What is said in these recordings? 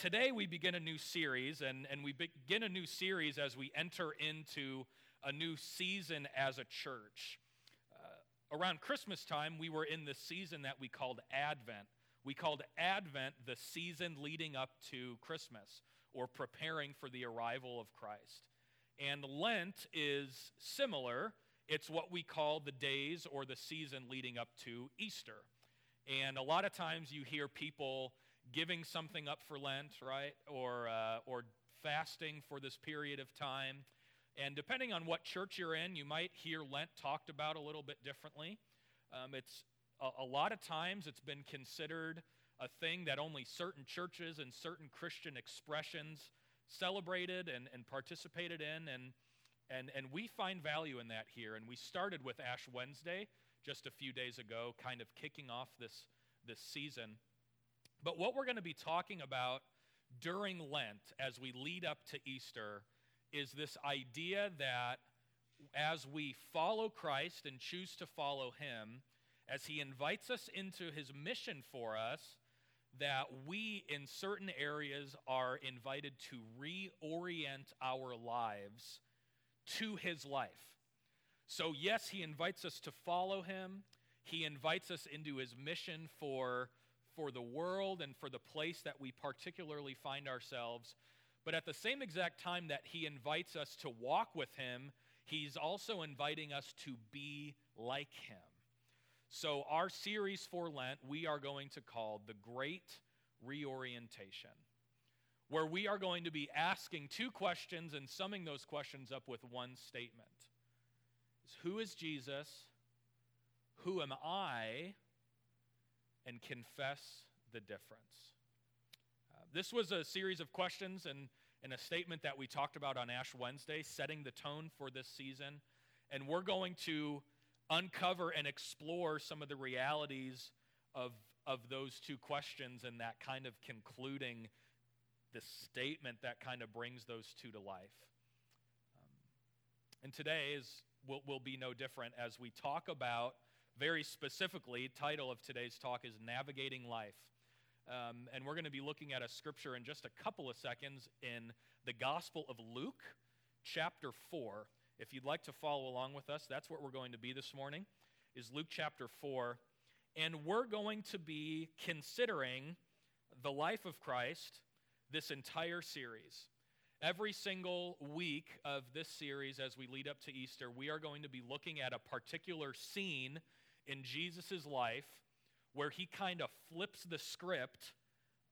today we begin a new series, and, and we begin a new series as we enter into a new season as a church. Uh, around Christmas time, we were in the season that we called Advent. We called Advent the season leading up to Christmas or preparing for the arrival of Christ. And Lent is similar. It's what we call the days or the season leading up to Easter. And a lot of times you hear people giving something up for Lent, right? Or, uh, or fasting for this period of time. And depending on what church you're in, you might hear Lent talked about a little bit differently. Um, it's a, a lot of times it's been considered a thing that only certain churches and certain Christian expressions celebrated and, and participated in. And, and, and we find value in that here. And we started with Ash Wednesday just a few days ago, kind of kicking off this, this season. But what we're going to be talking about during Lent as we lead up to Easter is this idea that as we follow Christ and choose to follow Him, as He invites us into His mission for us, that we in certain areas are invited to reorient our lives to His life. So, yes, He invites us to follow Him, He invites us into His mission for for the world and for the place that we particularly find ourselves. But at the same exact time that he invites us to walk with him, he's also inviting us to be like him. So, our series for Lent, we are going to call The Great Reorientation, where we are going to be asking two questions and summing those questions up with one statement Who is Jesus? Who am I? And confess the difference. Uh, this was a series of questions and, and a statement that we talked about on Ash Wednesday, setting the tone for this season. And we're going to uncover and explore some of the realities of, of those two questions and that kind of concluding the statement that kind of brings those two to life. Um, and today is, will, will be no different as we talk about very specifically, title of today's talk is Navigating Life. Um, and we're going to be looking at a scripture in just a couple of seconds in the Gospel of Luke, chapter 4. If you'd like to follow along with us, that's what we're going to be this morning, is Luke chapter 4. And we're going to be considering the life of Christ this entire series. Every single week of this series, as we lead up to Easter, we are going to be looking at a particular scene in Jesus' life where he kind of flips the script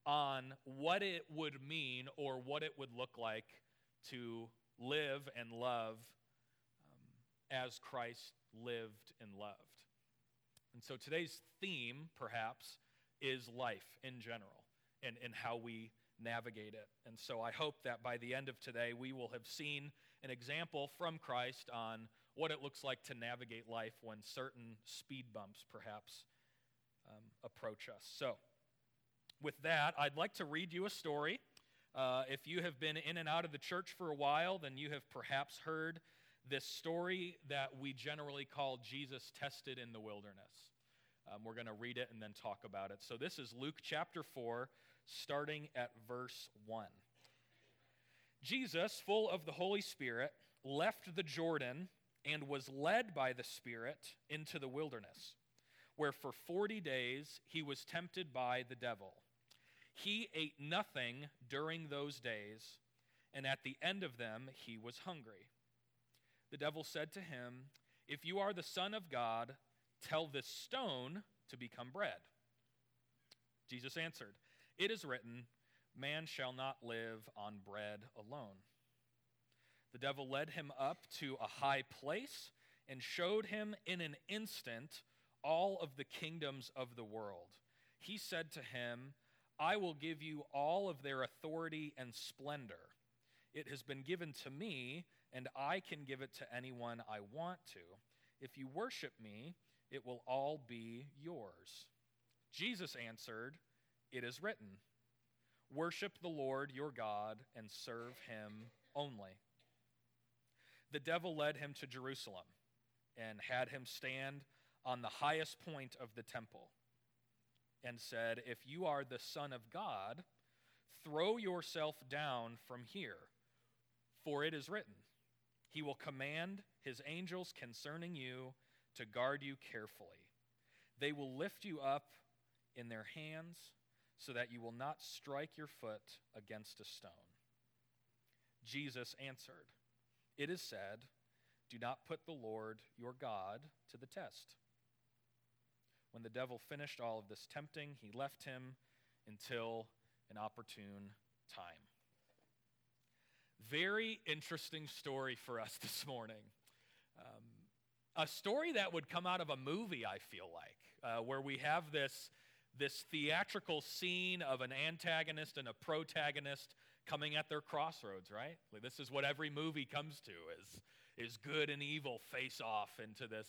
on what it would mean or what it would look like to live and love um, as Christ lived and loved. And so today's theme, perhaps, is life in general and, and how we navigate it. And so I hope that by the end of today, we will have seen an example from Christ on what it looks like to navigate life when certain speed bumps perhaps um, approach us. So, with that, I'd like to read you a story. Uh, if you have been in and out of the church for a while, then you have perhaps heard this story that we generally call Jesus tested in the wilderness. Um, we're going to read it and then talk about it. So, this is Luke chapter 4, starting at verse 1. Jesus, full of the Holy Spirit, left the Jordan and was led by the Spirit into the wilderness, where for 40 days he was tempted by the devil. He ate nothing during those days, and at the end of them he was hungry. The devil said to him, If you are the Son of God, tell this stone to become bread. Jesus answered, It is written, Man shall not live on bread alone. The devil led him up to a high place and showed him in an instant all of the kingdoms of the world. He said to him, I will give you all of their authority and splendor. It has been given to me, and I can give it to anyone I want to. If you worship me, it will all be yours. Jesus answered, It is written, Worship the Lord your God and serve him only the devil led him to Jerusalem and had him stand on the highest point of the temple and said, If you are the Son of God, Throw yourself down from here, for it is written, He will command His angels concerning you to guard you carefully. They will lift you up in their hands so that you will not strike your foot against a stone. Jesus answered, It is said, Do not put the Lord your God to the test. When the devil finished all of this tempting, he left him until an opportune time. Very interesting story for us this morning. Um, a story that would come out of a movie, I feel like, uh, where we have this, this theatrical scene of an antagonist and a protagonist coming at their crossroads, right? Like this is what every movie comes to is, is good and evil face off into this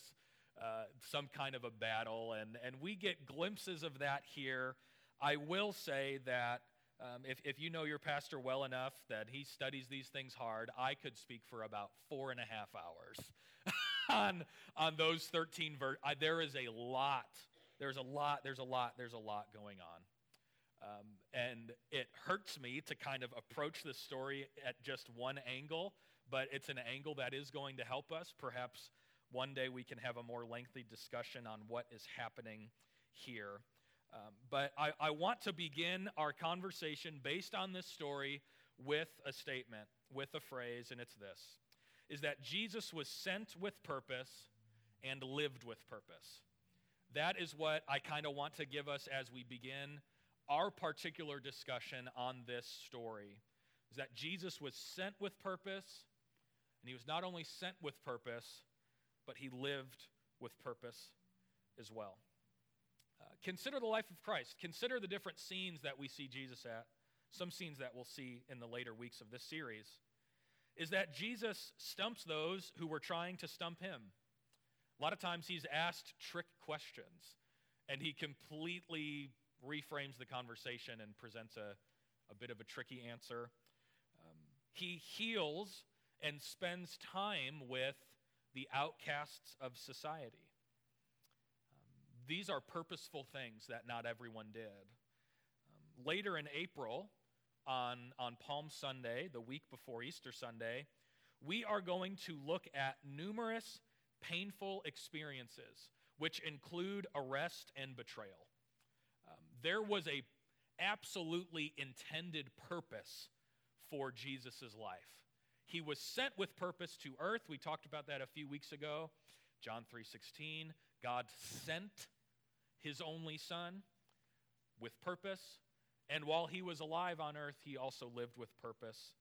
uh, some kind of a battle, and, and we get glimpses of that here. I will say that um, if, if you know your pastor well enough that he studies these things hard, I could speak for about four and a half hours on, on those 13 verses. There is a lot, there's a lot, there's a lot, there's a lot going on. Um, and it hurts me to kind of approach this story at just one angle, but it's an angle that is going to help us. Perhaps one day we can have a more lengthy discussion on what is happening here. Um, but I, I want to begin our conversation based on this story with a statement, with a phrase, and it's this is that Jesus was sent with purpose and lived with purpose. That is what I kind of want to give us as we begin our particular discussion on this story. Is that Jesus was sent with purpose, and he was not only sent with purpose, but he lived with purpose as well. Uh, consider the life of Christ. Consider the different scenes that we see Jesus at, some scenes that we'll see in the later weeks of this series. Is that Jesus stumps those who were trying to stump him. A lot of times he's asked trick questions, and he completely reframes the conversation and presents a, a bit of a tricky answer. Um, he heals and spends time with the outcasts of society. Um, these are purposeful things that not everyone did. Um, later in April, on, on Palm Sunday, the week before Easter Sunday, we are going to look at numerous painful experiences, which include arrest and betrayal. There was a absolutely intended purpose for Jesus' life. He was sent with purpose to earth. We talked about that a few weeks ago. John 3:16, God sent his only son with purpose, and while he was alive on earth, he also lived with purpose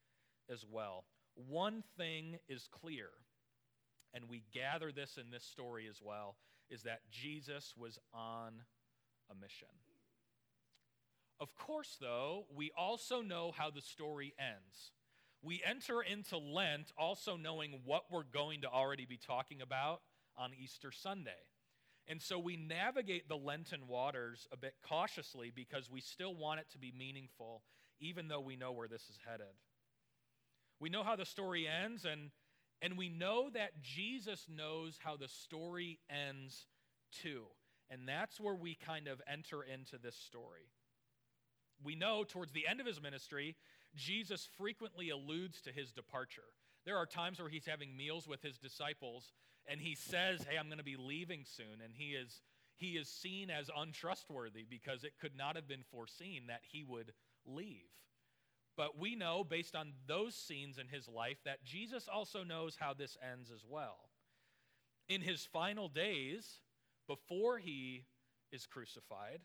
as well. One thing is clear, and we gather this in this story as well, is that Jesus was on a mission. Of course, though, we also know how the story ends we enter into Lent also knowing what we're going to already be talking about on Easter Sunday. And so we navigate the Lenten waters a bit cautiously because we still want it to be meaningful, even though we know where this is headed. We know how the story ends, and, and we know that Jesus knows how the story ends too. And that's where we kind of enter into this story. We know towards the end of his ministry, Jesus frequently alludes to his departure. There are times where he's having meals with his disciples and he says, Hey, I'm going to be leaving soon. And he is, he is seen as untrustworthy because it could not have been foreseen that he would leave. But we know, based on those scenes in his life, that Jesus also knows how this ends as well. In his final days, before he is crucified,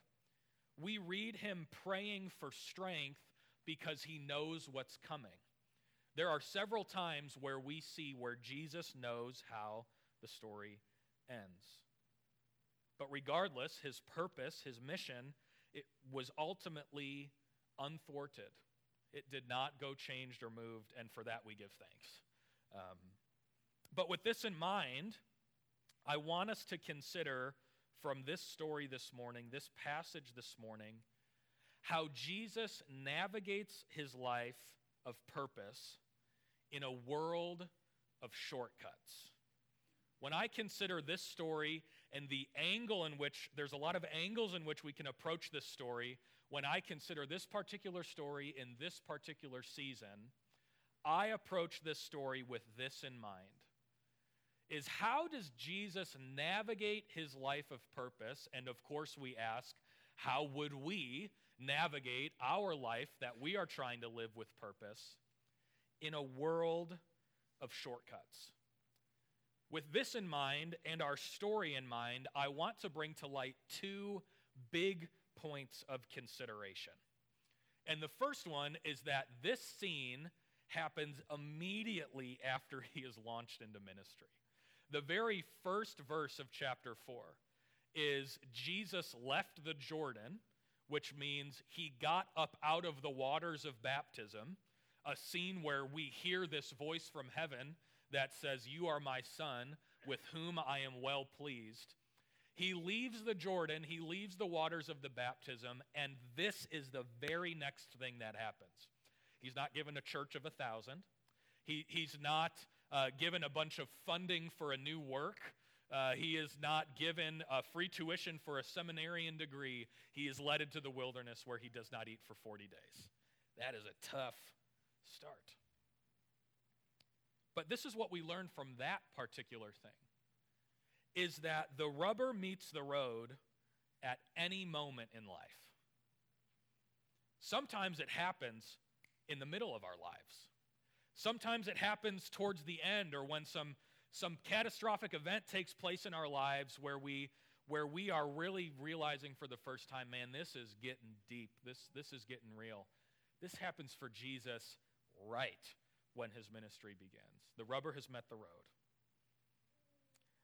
we read him praying for strength because he knows what's coming. There are several times where we see where Jesus knows how the story ends. But regardless, his purpose, his mission, it was ultimately unthwarted. It did not go changed or moved, and for that we give thanks. Um, but with this in mind, I want us to consider from this story this morning, this passage this morning, how Jesus navigates his life of purpose in a world of shortcuts. When I consider this story and the angle in which there's a lot of angles in which we can approach this story, when I consider this particular story in this particular season, I approach this story with this in mind is how does Jesus navigate his life of purpose? And of course, we ask, how would we navigate our life that we are trying to live with purpose in a world of shortcuts? With this in mind and our story in mind, I want to bring to light two big points of consideration. And the first one is that this scene happens immediately after he is launched into ministry. The very first verse of chapter 4 is Jesus left the Jordan, which means he got up out of the waters of baptism, a scene where we hear this voice from heaven that says, You are my son, with whom I am well pleased. He leaves the Jordan, he leaves the waters of the baptism, and this is the very next thing that happens. He's not given a church of a thousand. He, he's not uh, given a bunch of funding for a new work. Uh, he is not given free tuition for a seminarian degree. He is led into the wilderness where he does not eat for 40 days. That is a tough start. But this is what we learn from that particular thing is that the rubber meets the road at any moment in life. Sometimes it happens in the middle of our lives. Sometimes it happens towards the end or when some, some catastrophic event takes place in our lives where we, where we are really realizing for the first time, man, this is getting deep. This, this is getting real. This happens for Jesus right when his ministry begins. The rubber has met the road.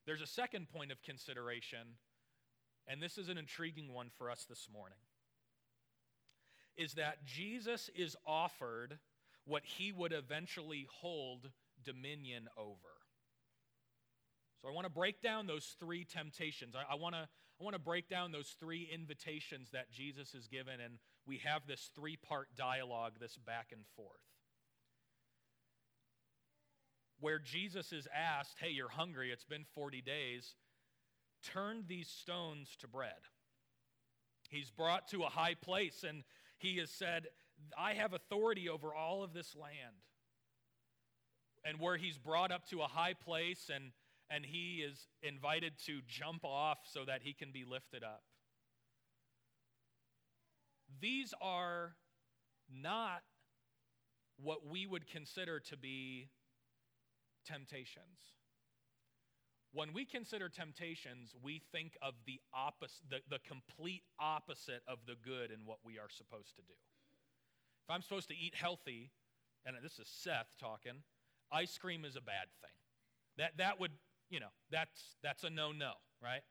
There's a second point of consideration, and this is an intriguing one for us this morning, is that Jesus is offered what he would eventually hold dominion over. So I want to break down those three temptations. I, I want to I want to break down those three invitations that Jesus has given, and we have this three part dialogue, this back and forth. Where Jesus is asked, Hey, you're hungry, it's been 40 days, turn these stones to bread. He's brought to a high place, and he has said, I have authority over all of this land. And where he's brought up to a high place and, and he is invited to jump off so that he can be lifted up. These are not what we would consider to be temptations. When we consider temptations, we think of the opposite, the, the complete opposite of the good in what we are supposed to do. If I'm supposed to eat healthy, and this is Seth talking, ice cream is a bad thing. That, that would, you know, that's, that's a no no, right?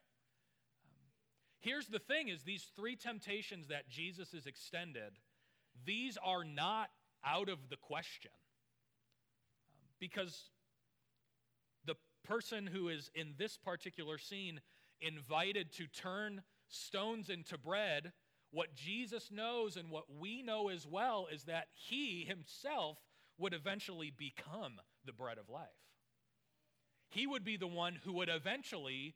Here's the thing is these three temptations that Jesus has extended, these are not out of the question. Because the person who is in this particular scene invited to turn stones into bread what Jesus knows and what we know as well is that he himself would eventually become the bread of life. He would be the one who would eventually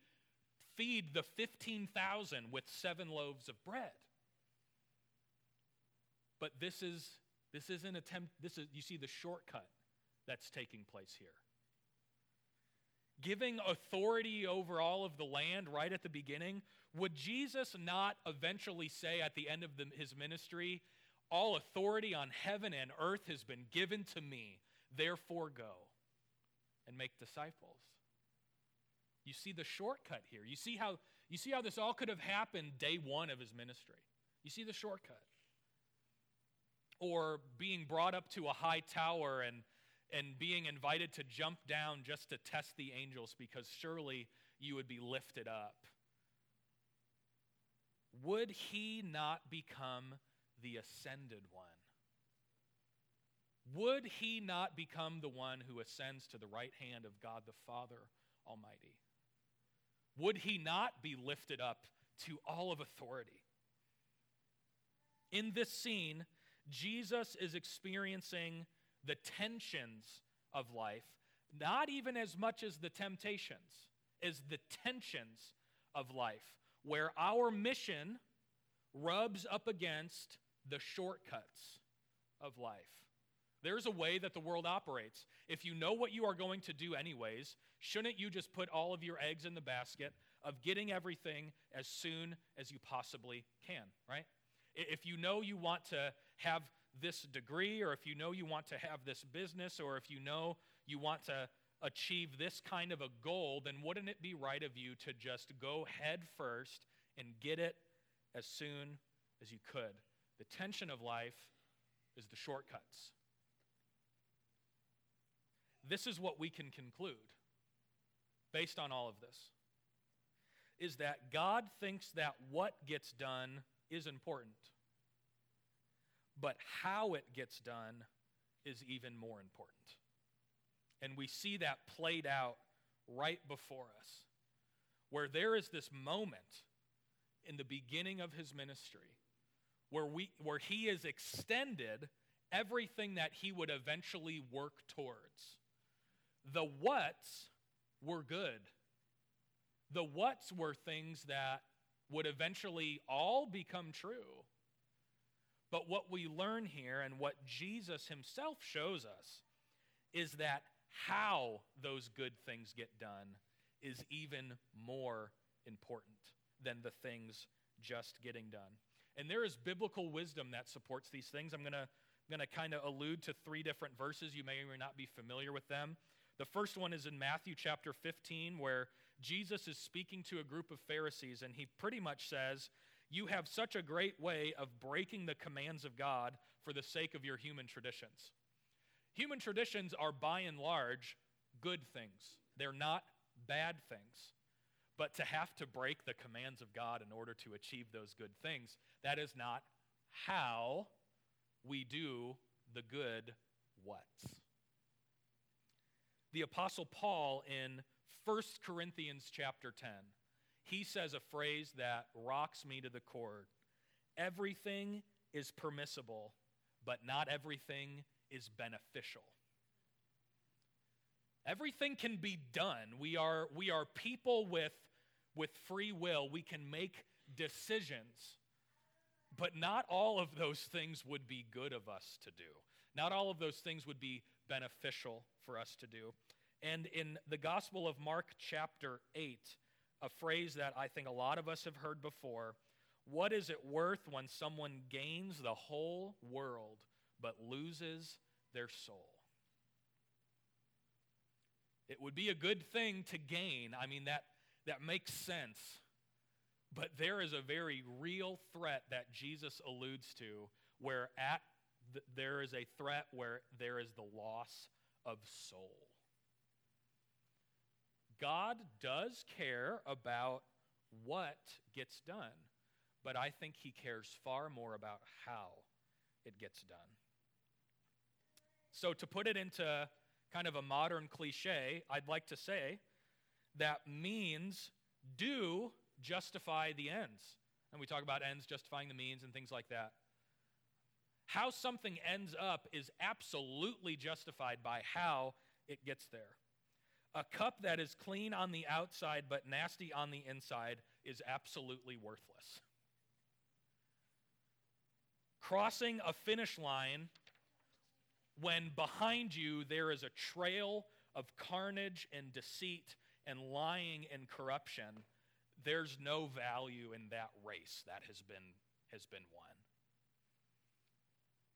feed the 15,000 with seven loaves of bread. But this is this is an attempt this is you see the shortcut that's taking place here. Giving authority over all of the land right at the beginning would Jesus not eventually say at the end of the, his ministry, All authority on heaven and earth has been given to me, therefore go and make disciples? You see the shortcut here. You see how, you see how this all could have happened day one of his ministry. You see the shortcut. Or being brought up to a high tower and, and being invited to jump down just to test the angels because surely you would be lifted up would he not become the ascended one? Would he not become the one who ascends to the right hand of God the Father Almighty? Would he not be lifted up to all of authority? In this scene, Jesus is experiencing the tensions of life, not even as much as the temptations, as the tensions of life where our mission rubs up against the shortcuts of life. There's a way that the world operates. If you know what you are going to do, anyways, shouldn't you just put all of your eggs in the basket of getting everything as soon as you possibly can, right? If you know you want to have this degree, or if you know you want to have this business, or if you know you want to achieve this kind of a goal, then wouldn't it be right of you to just go head first and get it as soon as you could? The tension of life is the shortcuts. This is what we can conclude based on all of this is that God thinks that what gets done is important, but how it gets done is even more important. And we see that played out right before us, where there is this moment in the beginning of his ministry where, we, where he has extended everything that he would eventually work towards. The what's were good. The what's were things that would eventually all become true. But what we learn here and what Jesus himself shows us is that how those good things get done is even more important than the things just getting done. And there is biblical wisdom that supports these things. I'm going to going to kind of allude to three different verses. You may or may not be familiar with them. The first one is in Matthew chapter 15, where Jesus is speaking to a group of Pharisees, and he pretty much says, You have such a great way of breaking the commands of God for the sake of your human traditions. Human traditions are by and large good things, they're not bad things. But to have to break the commands of God in order to achieve those good things, that is not how we do the good what's. The apostle Paul in 1 Corinthians chapter 10, he says a phrase that rocks me to the core. Everything is permissible, but not everything is beneficial. Everything can be done. We are, we are people with, with free will. We can make decisions. But not all of those things would be good of us to do. Not all of those things would be beneficial for us to do. And in the Gospel of Mark, chapter 8, a phrase that I think a lot of us have heard before what is it worth when someone gains the whole world but loses their soul? It would be a good thing to gain. I mean, that, that makes sense. But there is a very real threat that Jesus alludes to where at th- there is a threat where there is the loss of soul. God does care about what gets done, but I think he cares far more about how it gets done. So, to put it into kind of a modern cliche, I'd like to say that means do justify the ends. And we talk about ends justifying the means and things like that. How something ends up is absolutely justified by how it gets there. A cup that is clean on the outside but nasty on the inside is absolutely worthless. Crossing a finish line when behind you there is a trail of carnage and deceit and lying and corruption, there's no value in that race that has been, has been won.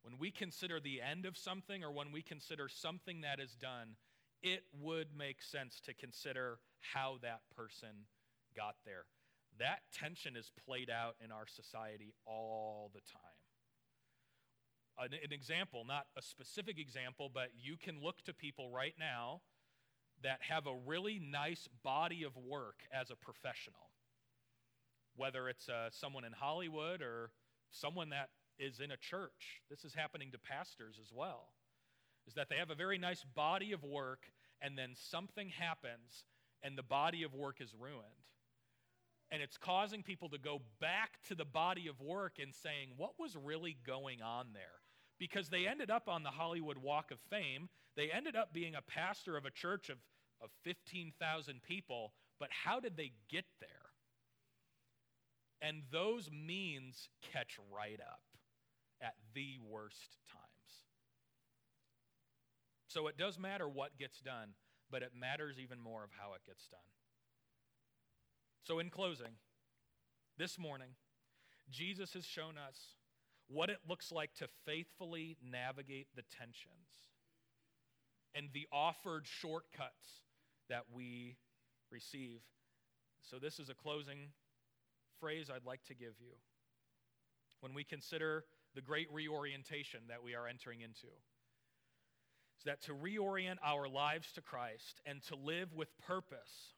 When we consider the end of something or when we consider something that is done, it would make sense to consider how that person got there. That tension is played out in our society all the time. An, an, example, not a specific example, but you can look to people right now that have a really nice body of work as a professional. Whether it's uh, someone in Hollywood or someone that is in a church, this is happening to pastors as well is that they have a very nice body of work, and then something happens, and the body of work is ruined. And it's causing people to go back to the body of work and saying, what was really going on there? Because they ended up on the Hollywood Walk of Fame. They ended up being a pastor of a church of, of 15,000 people, but how did they get there? And those means catch right up at the worst times. So it does matter what gets done, but it matters even more of how it gets done. So, in closing, this morning, Jesus has shown us what it looks like to faithfully navigate the tensions and the offered shortcuts that we receive. So, this is a closing phrase I'd like to give you. When we consider the great reorientation that we are entering into, is that to reorient our lives to Christ and to live with purpose,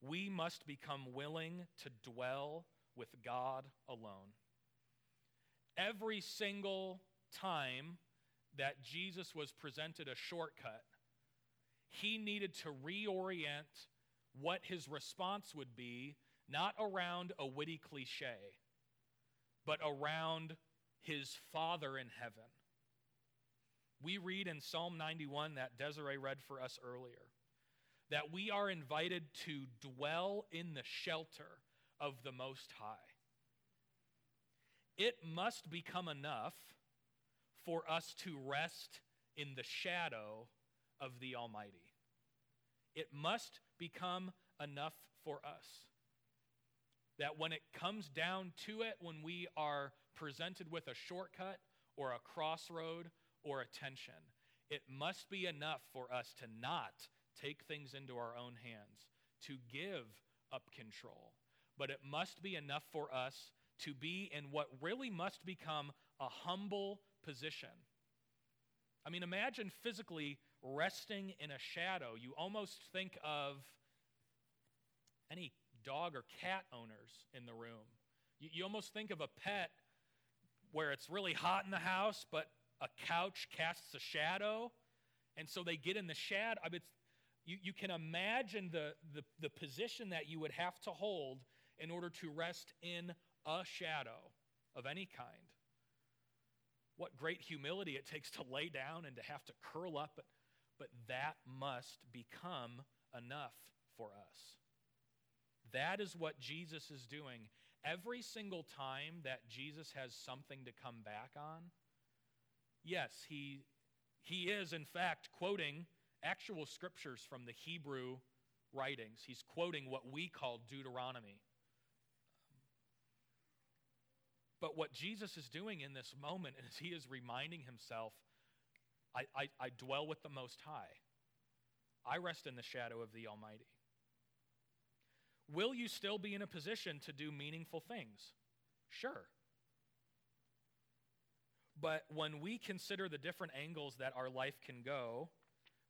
we must become willing to dwell with God alone. Every single time that Jesus was presented a shortcut, he needed to reorient what his response would be, not around a witty cliche, but around his Father in heaven. We read in Psalm 91 that Desiree read for us earlier that we are invited to dwell in the shelter of the Most High. It must become enough for us to rest in the shadow of the Almighty. It must become enough for us. That when it comes down to it, when we are presented with a shortcut or a crossroad or a tension, it must be enough for us to not take things into our own hands, to give up control. But it must be enough for us to be in what really must become a humble position. I mean, imagine physically resting in a shadow. You almost think of any dog or cat owners in the room. You, you almost think of a pet where it's really hot in the house, but a couch casts a shadow. And so they get in the shadow. I mean, you, you can imagine the, the, the position that you would have to hold in order to rest in a shadow of any kind. What great humility it takes to lay down and to have to curl up, but, but that must become enough for us. That is what Jesus is doing. Every single time that Jesus has something to come back on, yes, he, he is, in fact, quoting actual scriptures from the Hebrew writings. He's quoting what we call Deuteronomy. But what Jesus is doing in this moment is he is reminding himself I, I, I, dwell with the Most High, I rest in the shadow of the Almighty. Will you still be in a position to do meaningful things? Sure. But when we consider the different angles that our life can go,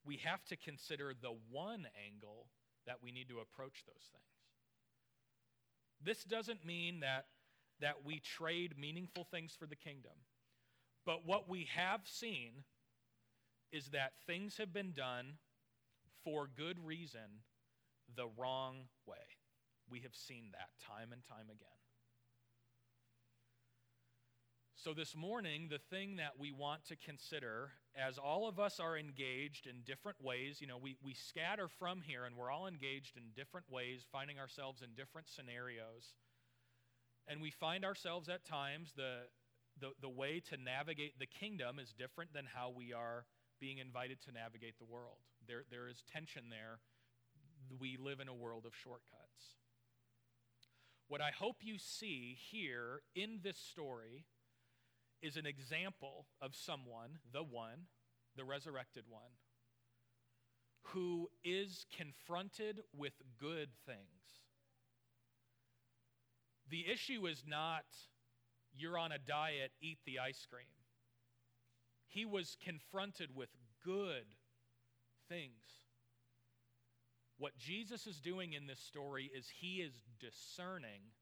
we have to consider the one angle that we need to approach those things. This doesn't mean that, that we trade meaningful things for the kingdom. But what we have seen is that things have been done for good reason the wrong way. We have seen that time and time again. So, this morning, the thing that we want to consider as all of us are engaged in different ways, you know, we, we scatter from here and we're all engaged in different ways, finding ourselves in different scenarios. And we find ourselves at times, the, the, the way to navigate the kingdom is different than how we are being invited to navigate the world. There, there is tension there. We live in a world of shortcuts. What I hope you see here in this story is an example of someone, the one, the resurrected one, who is confronted with good things. The issue is not, you're on a diet, eat the ice cream. He was confronted with good things. What Jesus is doing in this story is he is discerning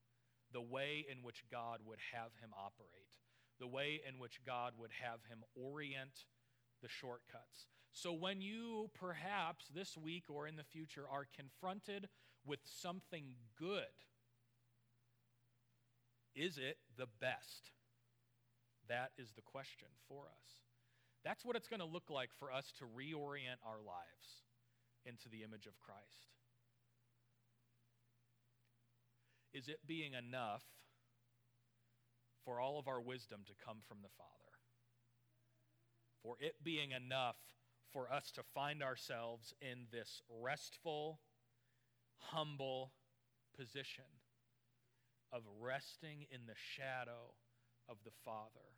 the way in which God would have him operate the way in which God would have him orient the shortcuts. So when you perhaps this week or in the future are confronted with something good, is it the best? That is the question for us. That's what it's going to look like for us to reorient our lives into the image of Christ. Is it being enough for all of our wisdom to come from the Father. For it being enough for us to find ourselves in this restful, humble position of resting in the shadow of the Father